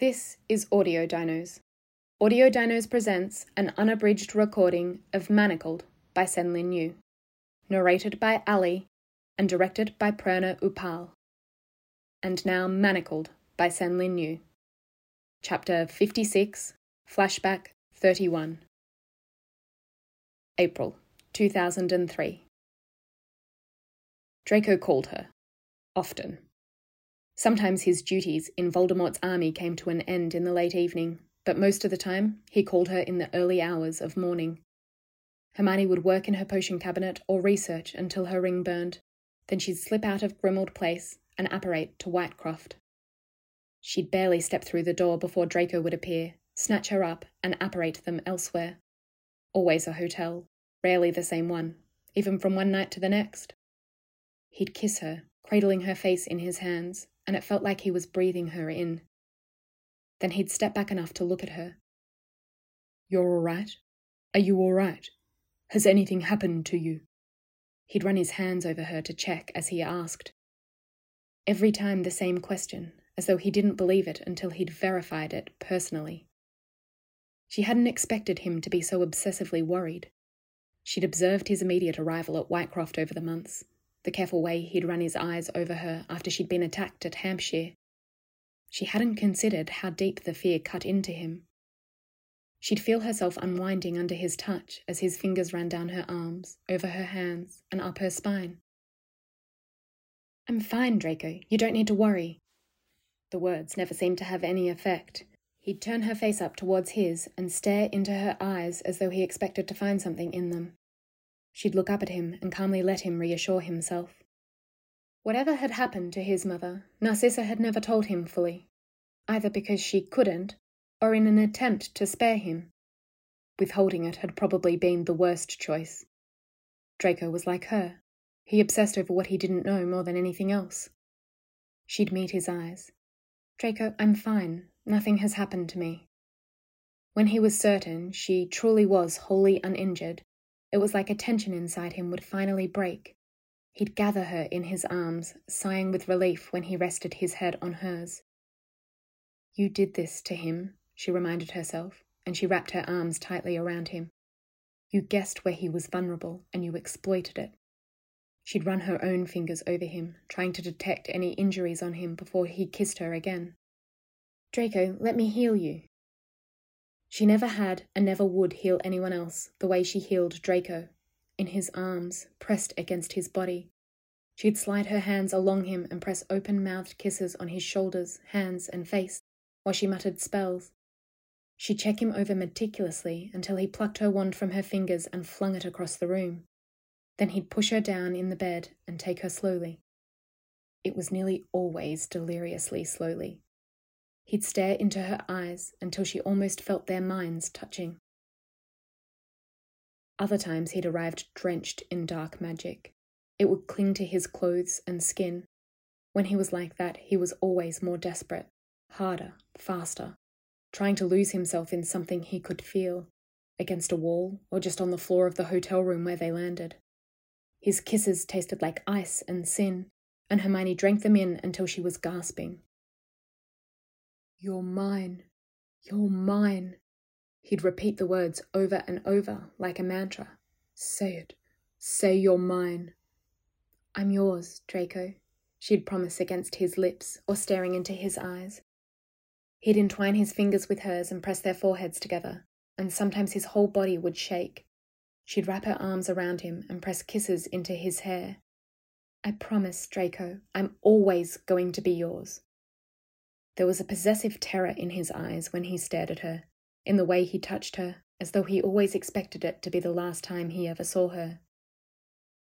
This is Audio Dinos. Audio Dinos presents an unabridged recording of Manacled by Senlinyu, narrated by Ali and directed by Prerna Upal. And now Manacled by Senlinyu. Chapter 56, Flashback 31. April 2003. Draco called her. Often. Sometimes his duties in Voldemort's army came to an end in the late evening, but most of the time he called her in the early hours of morning. Hermione would work in her potion cabinet or research until her ring burned. Then she'd slip out of Grimmauld Place and apparate to Whitecroft. She'd barely step through the door before Draco would appear, snatch her up, and apparate them elsewhere. Always a hotel, rarely the same one, even from one night to the next. He'd kiss her, cradling her face in his hands, and it felt like he was breathing her in. Then he'd step back enough to look at her. You're all right? Are you all right? Has anything happened to you? He'd run his hands over her to check as he asked. Every time the same question, as though he didn't believe it until he'd verified it personally. She hadn't expected him to be so obsessively worried. She'd observed his immediate arrival at Whitecroft over the months, the careful way he'd run his eyes over her after she'd been attacked at Hampshire. She hadn't considered how deep the fear cut into him. She'd feel herself unwinding under his touch as his fingers ran down her arms, over her hands, and up her spine. I'm fine, Draco. You don't need to worry. The words never seemed to have any effect. He'd turn her face up towards his and stare into her eyes as though he expected to find something in them. She'd look up at him and calmly let him reassure himself. Whatever had happened to his mother, Narcissa had never told him fully, either because she couldn't or in an attempt to spare him. Withholding it had probably been the worst choice. Draco was like her. He obsessed over what he didn't know more than anything else. She'd meet his eyes. Draco, I'm fine. Nothing has happened to me. When he was certain she truly was wholly uninjured, it was like a tension inside him would finally break. He'd gather her in his arms, sighing with relief when he rested his head on hers. You did this to him, she reminded herself, and she wrapped her arms tightly around him. You guessed where he was vulnerable, and you exploited it. She'd run her own fingers over him, trying to detect any injuries on him before he kissed her again. Draco, let me heal you, she never had and never would heal anyone else the way she healed Draco, in his arms, pressed against his body. She'd slide her hands along him and press open mouthed kisses on his shoulders, hands, and face while she muttered spells. She'd check him over meticulously until he plucked her wand from her fingers and flung it across the room. Then he'd push her down in the bed and take her slowly. It was nearly always deliriously slowly. He'd stare into her eyes until she almost felt their minds touching. Other times he'd arrived drenched in dark magic. It would cling to his clothes and skin. When he was like that, he was always more desperate, harder, faster, trying to lose himself in something he could feel, against a wall or just on the floor of the hotel room where they landed. His kisses tasted like ice and sin, and Hermione drank them in until she was gasping. You're mine. You're mine. He'd repeat the words over and over like a mantra. Say it. Say you're mine. I'm yours, Draco, she'd promise against his lips or staring into his eyes. He'd entwine his fingers with hers and press their foreheads together, and sometimes his whole body would shake. She'd wrap her arms around him and press kisses into his hair. I promise, Draco, I'm always going to be yours. There was a possessive terror in his eyes when he stared at her, in the way he touched her, as though he always expected it to be the last time he ever saw her.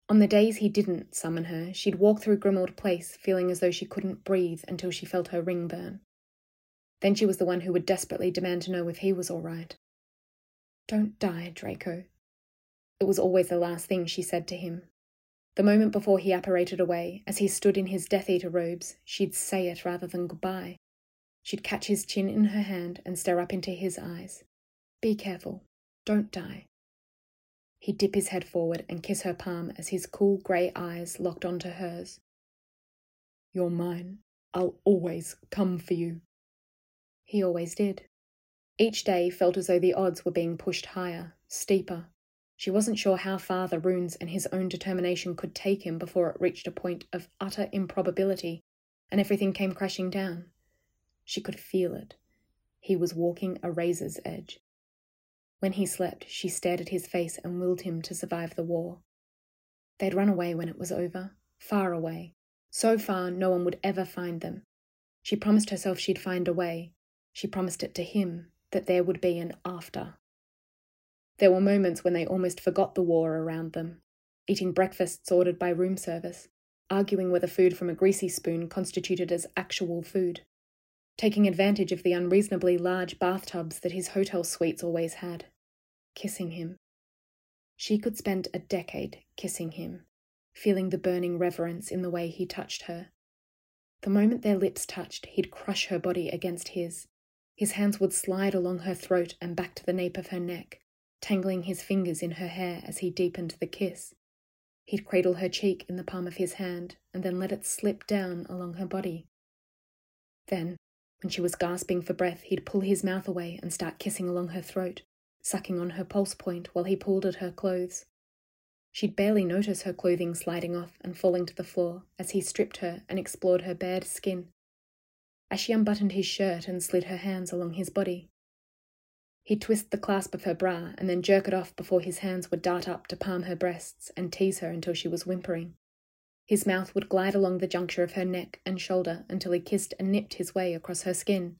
On the days he didn't summon her, she'd walk through Grimmauld Place feeling as though she couldn't breathe until she felt her ring burn. Then she was the one who would desperately demand to know if he was all right. Don't die, Draco. It was always the last thing she said to him. The moment before he apparated away, as he stood in his Death Eater robes, she'd say it rather than goodbye. She'd catch his chin in her hand and stare up into his eyes. Be careful. Don't die. He'd dip his head forward and kiss her palm as his cool grey eyes locked onto hers. You're mine. I'll always come for you. He always did. Each day felt as though the odds were being pushed higher, steeper. She wasn't sure how far the runes and his own determination could take him before it reached a point of utter improbability and everything came crashing down. She could feel it. He was walking a razor's edge. When he slept, she stared at his face and willed him to survive the war. They'd run away when it was over, far away, so far no one would ever find them. She promised herself she'd find a way. She promised it to him, that there would be an after. There were moments when they almost forgot the war around them, eating breakfasts ordered by room service, arguing whether food from a greasy spoon constituted as actual food, taking advantage of the unreasonably large bathtubs that his hotel suites always had, kissing him. She could spend a decade kissing him, feeling the burning reverence in the way he touched her. The moment their lips touched, he'd crush her body against his. His hands would slide along her throat and back to the nape of her neck, tangling his fingers in her hair as he deepened the kiss. He'd cradle her cheek in the palm of his hand and then let it slip down along her body. Then, when she was gasping for breath, he'd pull his mouth away and start kissing along her throat, sucking on her pulse point while he pulled at her clothes. She'd barely notice her clothing sliding off and falling to the floor as he stripped her and explored her bared skin. As she unbuttoned his shirt and slid her hands along his body, He'd twist the clasp of her bra and then jerk it off before his hands would dart up to palm her breasts and tease her until she was whimpering. His mouth would glide along the juncture of her neck and shoulder until he kissed and nipped his way across her skin.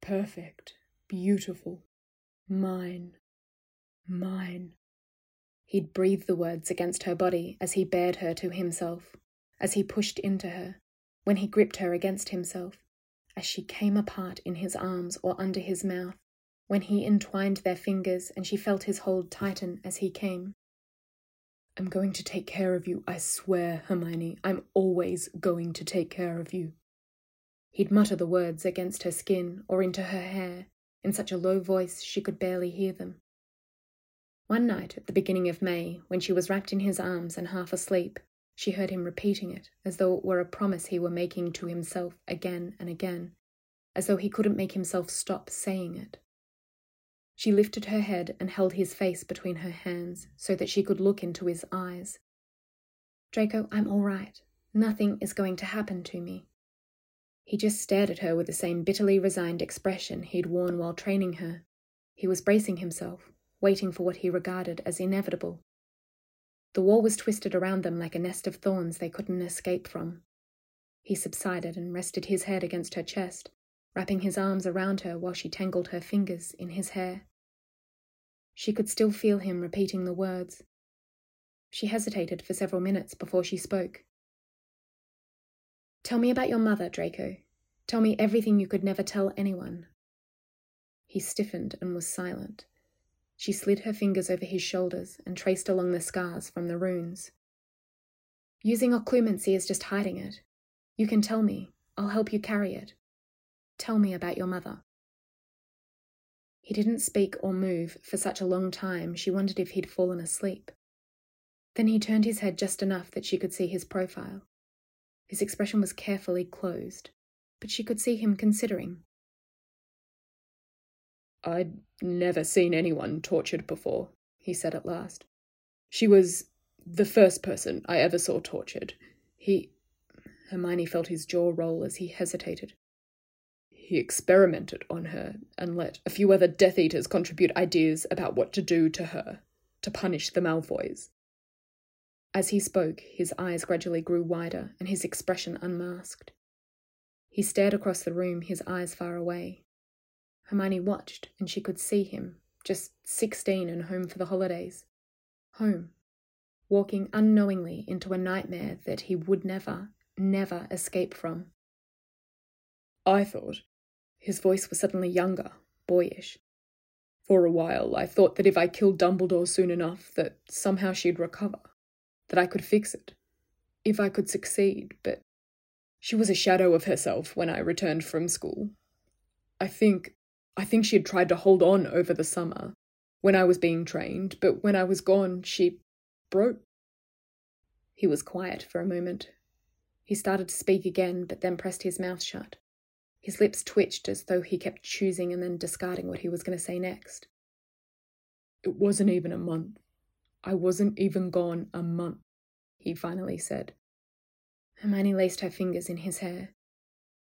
Perfect. Beautiful. Mine. Mine. He'd breathe the words against her body as he bared her to himself, as he pushed into her, when he gripped her against himself, as she came apart in his arms or under his mouth, when he entwined their fingers and she felt his hold tighten as he came. I'm going to take care of you, I swear, Hermione. I'm always going to take care of you. He'd mutter the words against her skin or into her hair in such a low voice she could barely hear them. One night at the beginning of May, when she was wrapped in his arms and half asleep, she heard him repeating it, as though it were a promise he were making to himself again and again, as though he couldn't make himself stop saying it. She lifted her head and held his face between her hands so that she could look into his eyes. Draco, I'm all right. Nothing is going to happen to me. He just stared at her with the same bitterly resigned expression he'd worn while training her. He was bracing himself, waiting for what he regarded as inevitable. The wall was twisted around them like a nest of thorns they couldn't escape from. He subsided and rested his head against her chest, wrapping his arms around her while she tangled her fingers in his hair. She could still feel him repeating the words. She hesitated for several minutes before she spoke. Tell me about your mother, Draco. Tell me everything you could never tell anyone. He stiffened and was silent. She slid her fingers over his shoulders and traced along the scars from the runes. Using occlumency is just hiding it. You can tell me. I'll help you carry it. Tell me about your mother. He didn't speak or move for such a long time she wondered if he'd fallen asleep. Then he turned his head just enough that she could see his profile. His expression was carefully closed, but she could see him considering. I'd never seen anyone tortured before, he said at last. She was the first person I ever saw tortured. He. Hermione felt his jaw roll as he hesitated. He experimented on her and let a few other Death Eaters contribute ideas about what to do to her, to punish the Malfoys. As he spoke, his eyes gradually grew wider and his expression unmasked. He stared across the room, his eyes far away, Hermione watched, and she could see him, just sixteen and home for the holidays. Home. Walking unknowingly into a nightmare that he would never, never escape from. I thought. His voice was suddenly younger, boyish. For a while, I thought that if I killed Dumbledore soon enough, that somehow she'd recover, that I could fix it, if I could succeed, but she was a shadow of herself when I returned from school. I think I think she had tried to hold on over the summer when I was being trained, but when I was gone, she broke. He was quiet for a moment. He started to speak again, but then pressed his mouth shut. His lips twitched as though he kept choosing and then discarding what he was going to say next. It wasn't even a month. I wasn't even gone a month, he finally said. Hermione laced her fingers in his hair.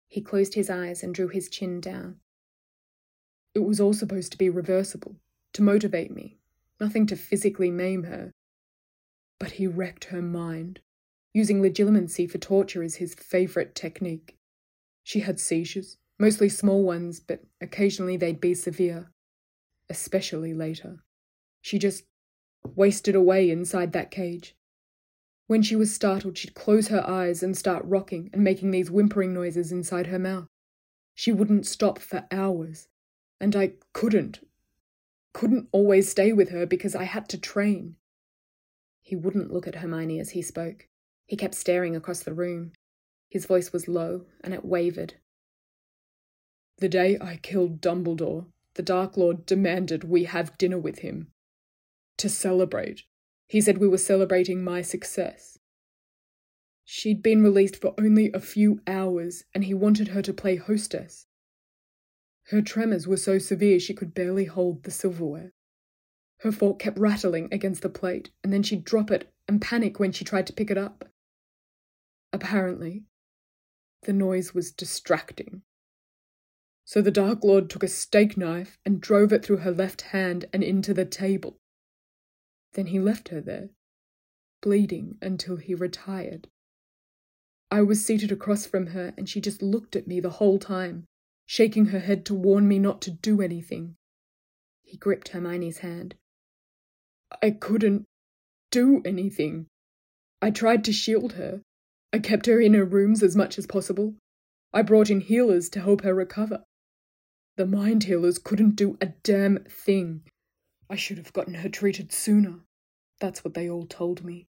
He closed his eyes and drew his chin down. It was all supposed to be reversible, to motivate me, nothing to physically maim her. But he wrecked her mind. Using legilimency for torture is his favourite technique. She had seizures, mostly small ones, but occasionally they'd be severe, especially later. She just wasted away inside that cage. When she was startled, she'd close her eyes and start rocking and making these whimpering noises inside her mouth. She wouldn't stop for hours, and I couldn't, couldn't always stay with her because I had to train. He wouldn't look at Hermione as he spoke. He kept staring across the room. His voice was low, and it wavered. The day I killed Dumbledore, the Dark Lord demanded we have dinner with him. To celebrate. He said we were celebrating my success. She'd been released for only a few hours, and he wanted her to play hostess. Her tremors were so severe she could barely hold the silverware. Her fork kept rattling against the plate, and then she'd drop it and panic when she tried to pick it up. Apparently, the noise was distracting. So the Dark Lord took a steak knife and drove it through her left hand and into the table. Then he left her there, bleeding until he retired. I was seated across from her, and she just looked at me the whole time, shaking her head to warn me not to do anything. He gripped Hermione's hand. I couldn't do anything. I tried to shield her. I kept her in her rooms as much as possible. I brought in healers to help her recover. The mind healers couldn't do a damn thing. I should have gotten her treated sooner. That's what they all told me.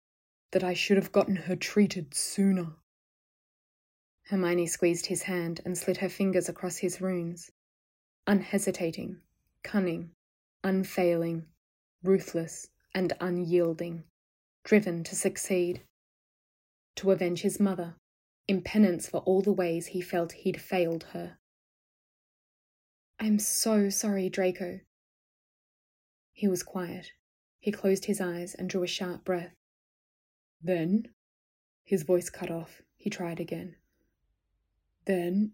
That I should have gotten her treated sooner. Hermione squeezed his hand and slid her fingers across his runes. Unhesitating, cunning, unfailing, ruthless, and unyielding, driven to succeed. To avenge his mother, in penance for all the ways he felt he'd failed her. I'm so sorry, Draco. He was quiet. He closed his eyes and drew a sharp breath. Then, his voice cut off, he tried again. Then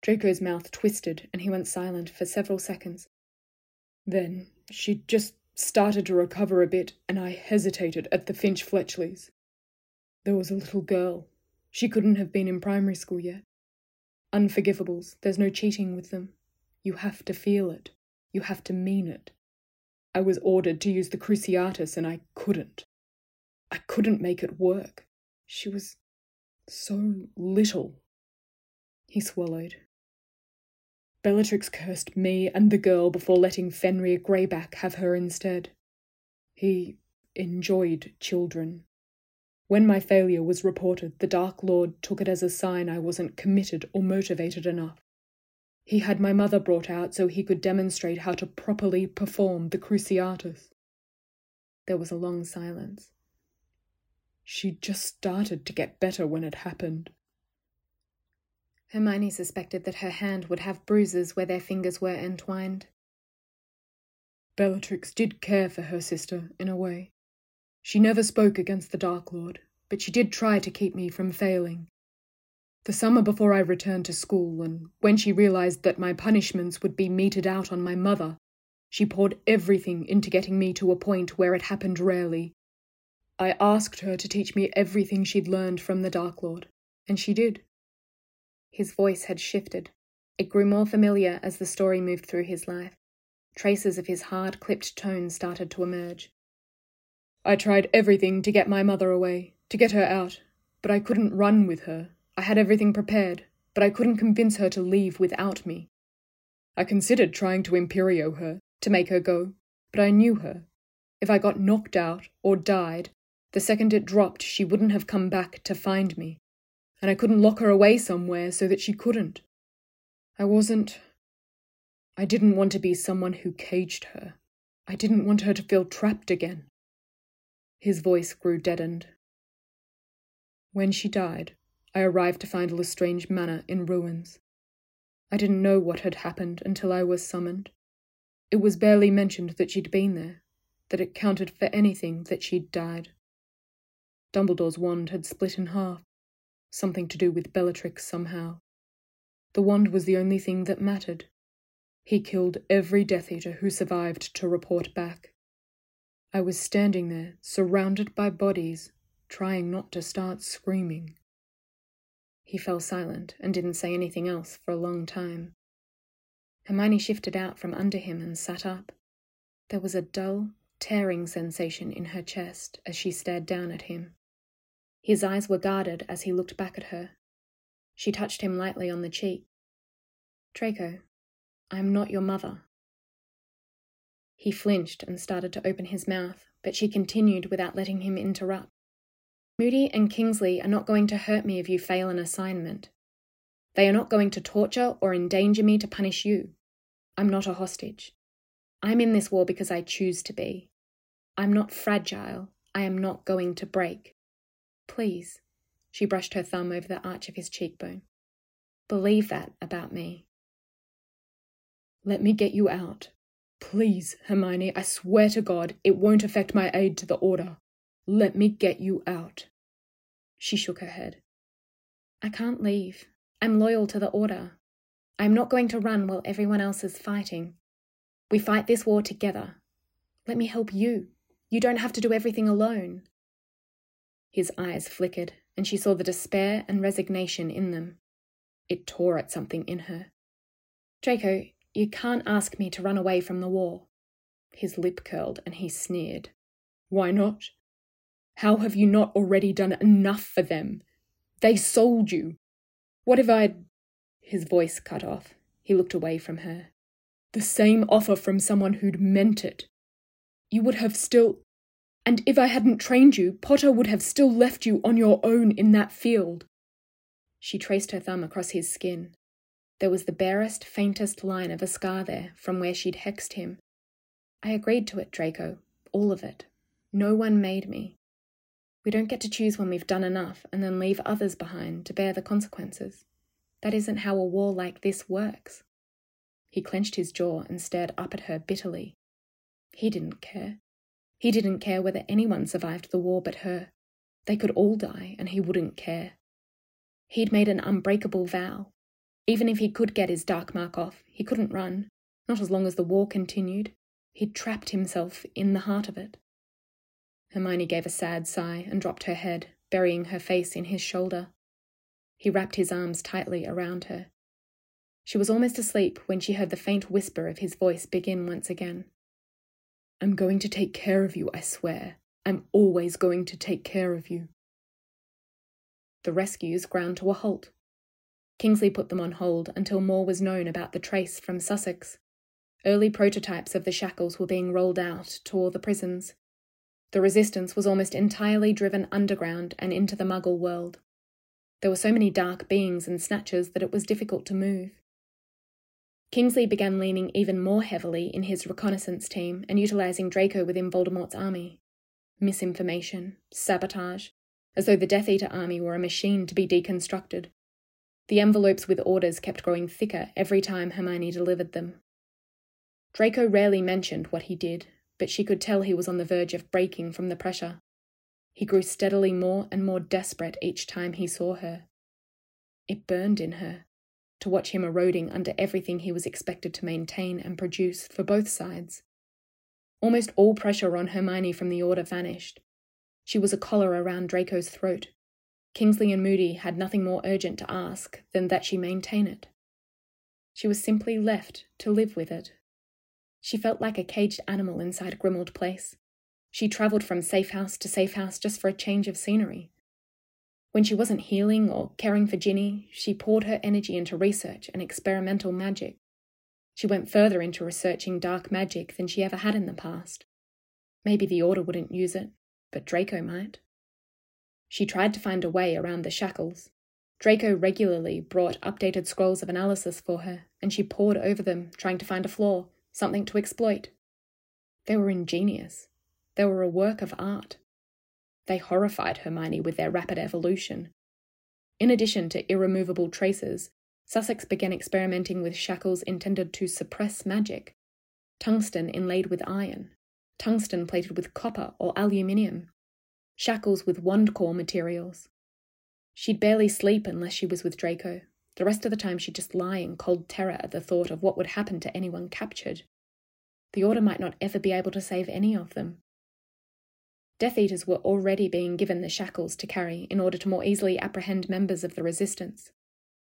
Draco's mouth twisted and he went silent for several seconds. Then she just started to recover a bit, and I hesitated at the Finch Fletchleys. There was a little girl. She couldn't have been in primary school yet. Unforgivables, there's no cheating with them. You have to feel it. You have to mean it. I was ordered to use the Cruciatus, and I couldn't. I couldn't make it work. She was so little. He swallowed. Bellatrix cursed me and the girl before letting Fenrir Greyback have her instead. He enjoyed children. When my failure was reported, the Dark Lord took it as a sign I wasn't committed or motivated enough. He had my mother brought out so he could demonstrate how to properly perform the Cruciatus. There was a long silence. She just started to get better when it happened. Hermione suspected that her hand would have bruises where their fingers were entwined. Bellatrix did care for her sister, in a way. She never spoke against the Dark Lord, but she did try to keep me from failing. The summer before I returned to school, and when she realized that my punishments would be meted out on my mother, she poured everything into getting me to a point where it happened rarely. I asked her to teach me everything she'd learned from the Dark Lord, and she did. His voice had shifted. It grew more familiar as the story moved through his life. Traces of his hard, clipped tone started to emerge. I tried everything to get my mother away, to get her out, but I couldn't run with her. I had everything prepared, but I couldn't convince her to leave without me. I considered trying to Imperio her, to make her go, but I knew her. If I got knocked out or died, the second it dropped, she wouldn't have come back to find me and I couldn't lock her away somewhere so that she couldn't. I wasn't. I didn't want to be someone who caged her. I didn't want her to feel trapped again. His voice grew deadened. When she died, I arrived to find Lestrange Manor in ruins. I didn't know what had happened until I was summoned. It was barely mentioned that she'd been there, that it counted for anything that she'd died. Dumbledore's wand had split in half, something to do with Bellatrix somehow. The wand was the only thing that mattered. He killed every Death Eater who survived to report back. I was standing there, surrounded by bodies, trying not to start screaming. He fell silent and didn't say anything else for a long time. Hermione shifted out from under him and sat up. There was a dull, tearing sensation in her chest as she stared down at him. His eyes were guarded as he looked back at her. She touched him lightly on the cheek. Draco, I am not your mother. He flinched and started to open his mouth, but she continued without letting him interrupt. Moody and Kingsley are not going to hurt me if you fail an assignment. They are not going to torture or endanger me to punish you. I'm not a hostage. I'm in this war because I choose to be. I'm not fragile. I am not going to break. Please, she brushed her thumb over the arch of his cheekbone. Believe that about me. Let me get you out. Please, Hermione, I swear to God, it won't affect my aid to the Order. Let me get you out. She shook her head. I can't leave. I'm loyal to the Order. I'm not going to run while everyone else is fighting. We fight this war together. Let me help you. You don't have to do everything alone. His eyes flickered, and she saw the despair and resignation in them. It tore at something in her. Draco, you can't ask me to run away from the war. His lip curled, and he sneered. Why not? How have you not already done enough for them? They sold you. What if I'd. His voice cut off. He looked away from her. The same offer from someone who'd meant it. You would have still. And if I hadn't trained you, Potter would have still left you on your own in that field. She traced her thumb across his skin. There was the barest, faintest line of a scar there from where she'd hexed him. I agreed to it, Draco. All of it. No one made me. We don't get to choose when we've done enough and then leave others behind to bear the consequences. That isn't how a war like this works. He clenched his jaw and stared up at her bitterly. He didn't care. He didn't care whether anyone survived the war but her. They could all die, and he wouldn't care. He'd made an unbreakable vow. Even if he could get his dark mark off, he couldn't run, not as long as the war continued. He'd trapped himself in the heart of it. Hermione gave a sad sigh and dropped her head, burying her face in his shoulder. He wrapped his arms tightly around her. She was almost asleep when she heard the faint whisper of his voice begin once again. I'm going to take care of you, I swear. I'm always going to take care of you. The rescues ground to a halt. Kingsley put them on hold until more was known about the trace from Sussex. Early prototypes of the shackles were being rolled out to all the prisons, the resistance was almost entirely driven underground and into the muggle world. There were so many dark beings and snatchers that it was difficult to move. Kingsley began leaning even more heavily in his reconnaissance team and utilizing Draco within Voldemort's army. Misinformation, sabotage, as though the Death Eater army were a machine to be deconstructed. The envelopes with orders kept growing thicker every time Hermione delivered them. Draco rarely mentioned what he did but she could tell he was on the verge of breaking from the pressure. He grew steadily more and more desperate each time he saw her. It burned in her to watch him eroding under everything he was expected to maintain and produce for both sides. Almost all pressure on Hermione from the Order vanished. She was a collar around Draco's throat. Kingsley and Moody had nothing more urgent to ask than that she maintain it. She was simply left to live with it. She felt like a caged animal inside Grimmauld Place. She travelled from safe house to safe house just for a change of scenery. When she wasn't healing or caring for Ginny, she poured her energy into research and experimental magic. She went further into researching dark magic than she ever had in the past. Maybe the Order wouldn't use it, but Draco might. She tried to find a way around the shackles. Draco regularly brought updated scrolls of analysis for her, and she pored over them, trying to find a flaw something to exploit. They were ingenious. They were a work of art. They horrified Hermione with their rapid evolution. In addition to irremovable traces, Sussex began experimenting with shackles intended to suppress magic. Tungsten inlaid with iron, tungsten plated with copper or aluminium, shackles with wand core materials. She'd barely sleep unless she was with Draco. The rest of the time she'd just lie in cold terror at the thought of what would happen to anyone captured. The Order might not ever be able to save any of them. Death Eaters were already being given the shackles to carry in order to more easily apprehend members of the Resistance.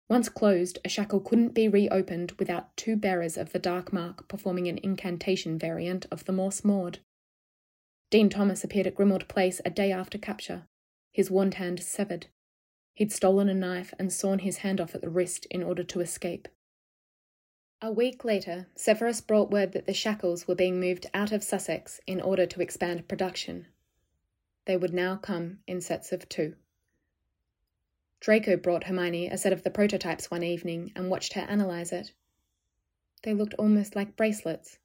Once closed, a shackle couldn't be reopened without two bearers of the Dark Mark performing an incantation variant of the Morsmordre. Dean Thomas appeared at Grimmauld Place a day after capture, his wand hand severed. He'd stolen a knife and sawn his hand off at the wrist in order to escape. A week later, Severus brought word that the shackles were being moved out of Sussex in order to expand production. They would now come in sets of two. Draco brought Hermione a set of the prototypes one evening and watched her analyze it. They looked almost like bracelets.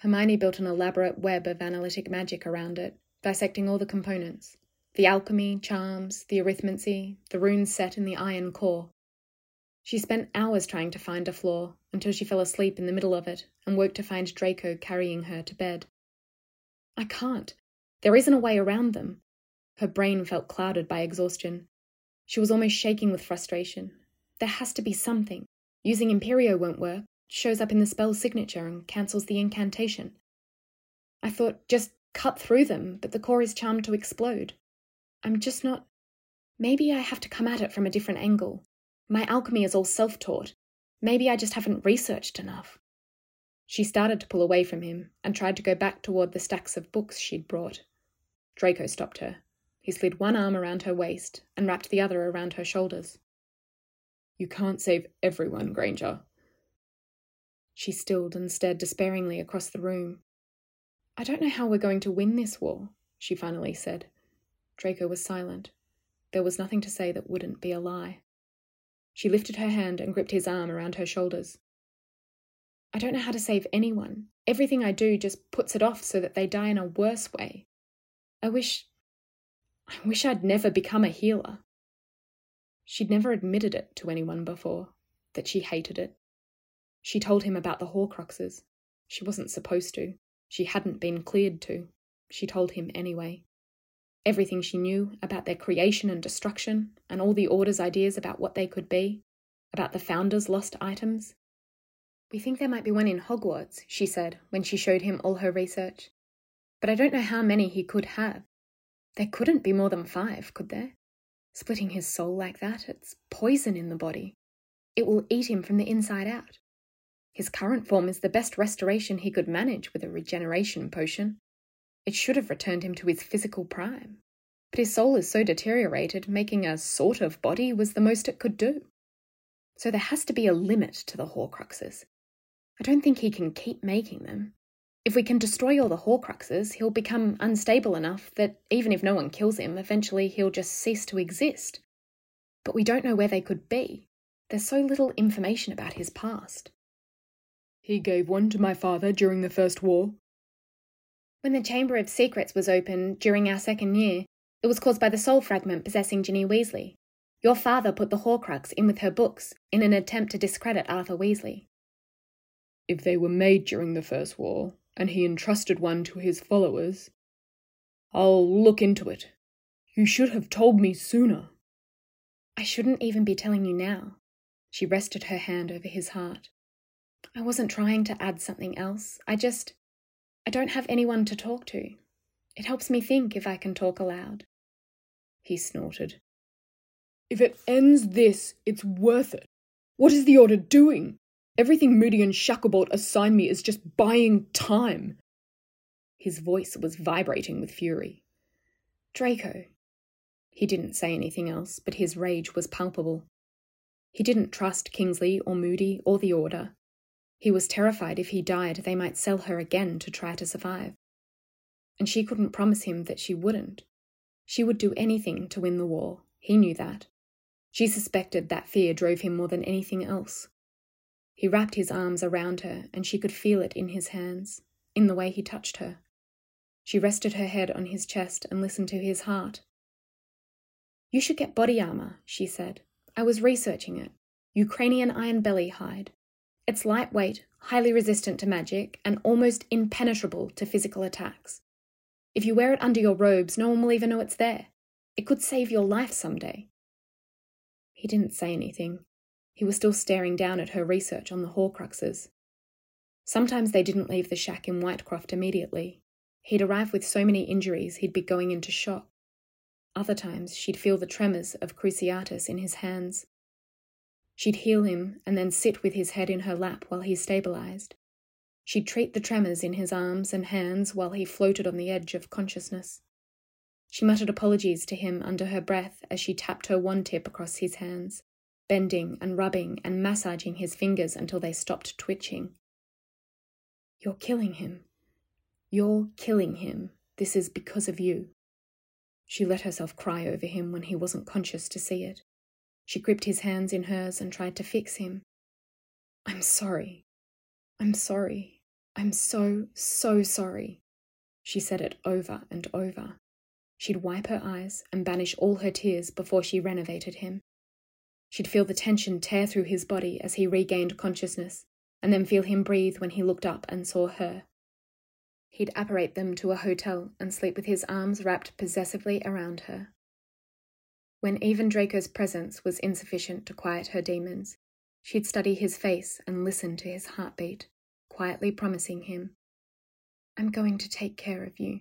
Hermione built an elaborate web of analytic magic around it, dissecting all the components the alchemy, charms, the arithmancy, the runes set in the iron core. She spent hours trying to find a flaw until she fell asleep in the middle of it and woke to find Draco carrying her to bed. I can't. There isn't a way around them. Her brain felt clouded by exhaustion. She was almost shaking with frustration. There has to be something. Using Imperio won't work, shows up in the spell's signature and cancels the incantation. I thought just cut through them, but the core is charmed to explode. I'm just not. Maybe I have to come at it from a different angle, my alchemy is all self taught. Maybe I just haven't researched enough. She started to pull away from him and tried to go back toward the stacks of books she'd brought. Draco stopped her. He slid one arm around her waist and wrapped the other around her shoulders. You can't save everyone, Granger. She stilled and stared despairingly across the room. I don't know how we're going to win this war, she finally said. Draco was silent. There was nothing to say that wouldn't be a lie. She lifted her hand and gripped his arm around her shoulders. I don't know how to save anyone. Everything I do just puts it off so that they die in a worse way. I wish. I wish I'd never become a healer. She'd never admitted it to anyone before, that she hated it. She told him about the Horcruxes. She wasn't supposed to. She hadn't been cleared to. She told him anyway everything she knew about their creation and destruction, and all the Order's ideas about what they could be, about the Founder's lost items. We think there might be one in Hogwarts, she said when she showed him all her research. But I don't know how many he could have. There couldn't be more than five, could there? Splitting his soul like that, it's poison in the body. It will eat him from the inside out. His current form is the best restoration he could manage with a regeneration potion. It should have returned him to his physical prime. But his soul is so deteriorated, making a sort of body was the most it could do. So there has to be a limit to the Horcruxes. I don't think he can keep making them. If we can destroy all the Horcruxes, he'll become unstable enough that even if no one kills him, eventually he'll just cease to exist. But we don't know where they could be. There's so little information about his past. He gave one to my father during the First War, when the Chamber of Secrets was opened during our second year, it was caused by the soul fragment possessing Ginny Weasley. Your father put the Horcrux in with her books in an attempt to discredit Arthur Weasley. If they were made during the First War, and he entrusted one to his followers, I'll look into it. You should have told me sooner. I shouldn't even be telling you now. She rested her hand over his heart. I wasn't trying to add something else. I just. I don't have anyone to talk to. It helps me think if I can talk aloud. He snorted. If it ends this, it's worth it. What is the Order doing? Everything Moody and Shacklebolt assign me is just buying time. His voice was vibrating with fury. Draco. He didn't say anything else, but his rage was palpable. He didn't trust Kingsley or Moody or the Order. He was terrified if he died, they might sell her again to try to survive. And she couldn't promise him that she wouldn't. She would do anything to win the war. He knew that. She suspected that fear drove him more than anything else. He wrapped his arms around her, and she could feel it in his hands, in the way he touched her. She rested her head on his chest and listened to his heart. You should get body armor, she said. I was researching it. Ukrainian Ironbelly hide. It's lightweight, highly resistant to magic, and almost impenetrable to physical attacks. If you wear it under your robes, no one will even know it's there. It could save your life someday. He didn't say anything. He was still staring down at her research on the Horcruxes. Sometimes they didn't leave the shack in Whitecroft immediately. He'd arrive with so many injuries he'd be going into shock. Other times she'd feel the tremors of Cruciatus in his hands. She'd heal him and then sit with his head in her lap while he stabilized. She'd treat the tremors in his arms and hands while he floated on the edge of consciousness. She muttered apologies to him under her breath as she tapped her wand tip across his hands, bending and rubbing and massaging his fingers until they stopped twitching. You're killing him. You're killing him. This is because of you. She let herself cry over him when he wasn't conscious to see it. She gripped his hands in hers and tried to fix him. I'm sorry. I'm sorry. I'm so, so sorry. She said it over and over. She'd wipe her eyes and banish all her tears before she renovated him. She'd feel the tension tear through his body as he regained consciousness, and then feel him breathe when he looked up and saw her. He'd apparate them to a hotel and sleep with his arms wrapped possessively around her. When even Draco's presence was insufficient to quiet her demons, she'd study his face and listen to his heartbeat, quietly promising him, I'm going to take care of you.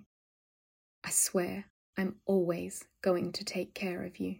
I swear, I'm always going to take care of you.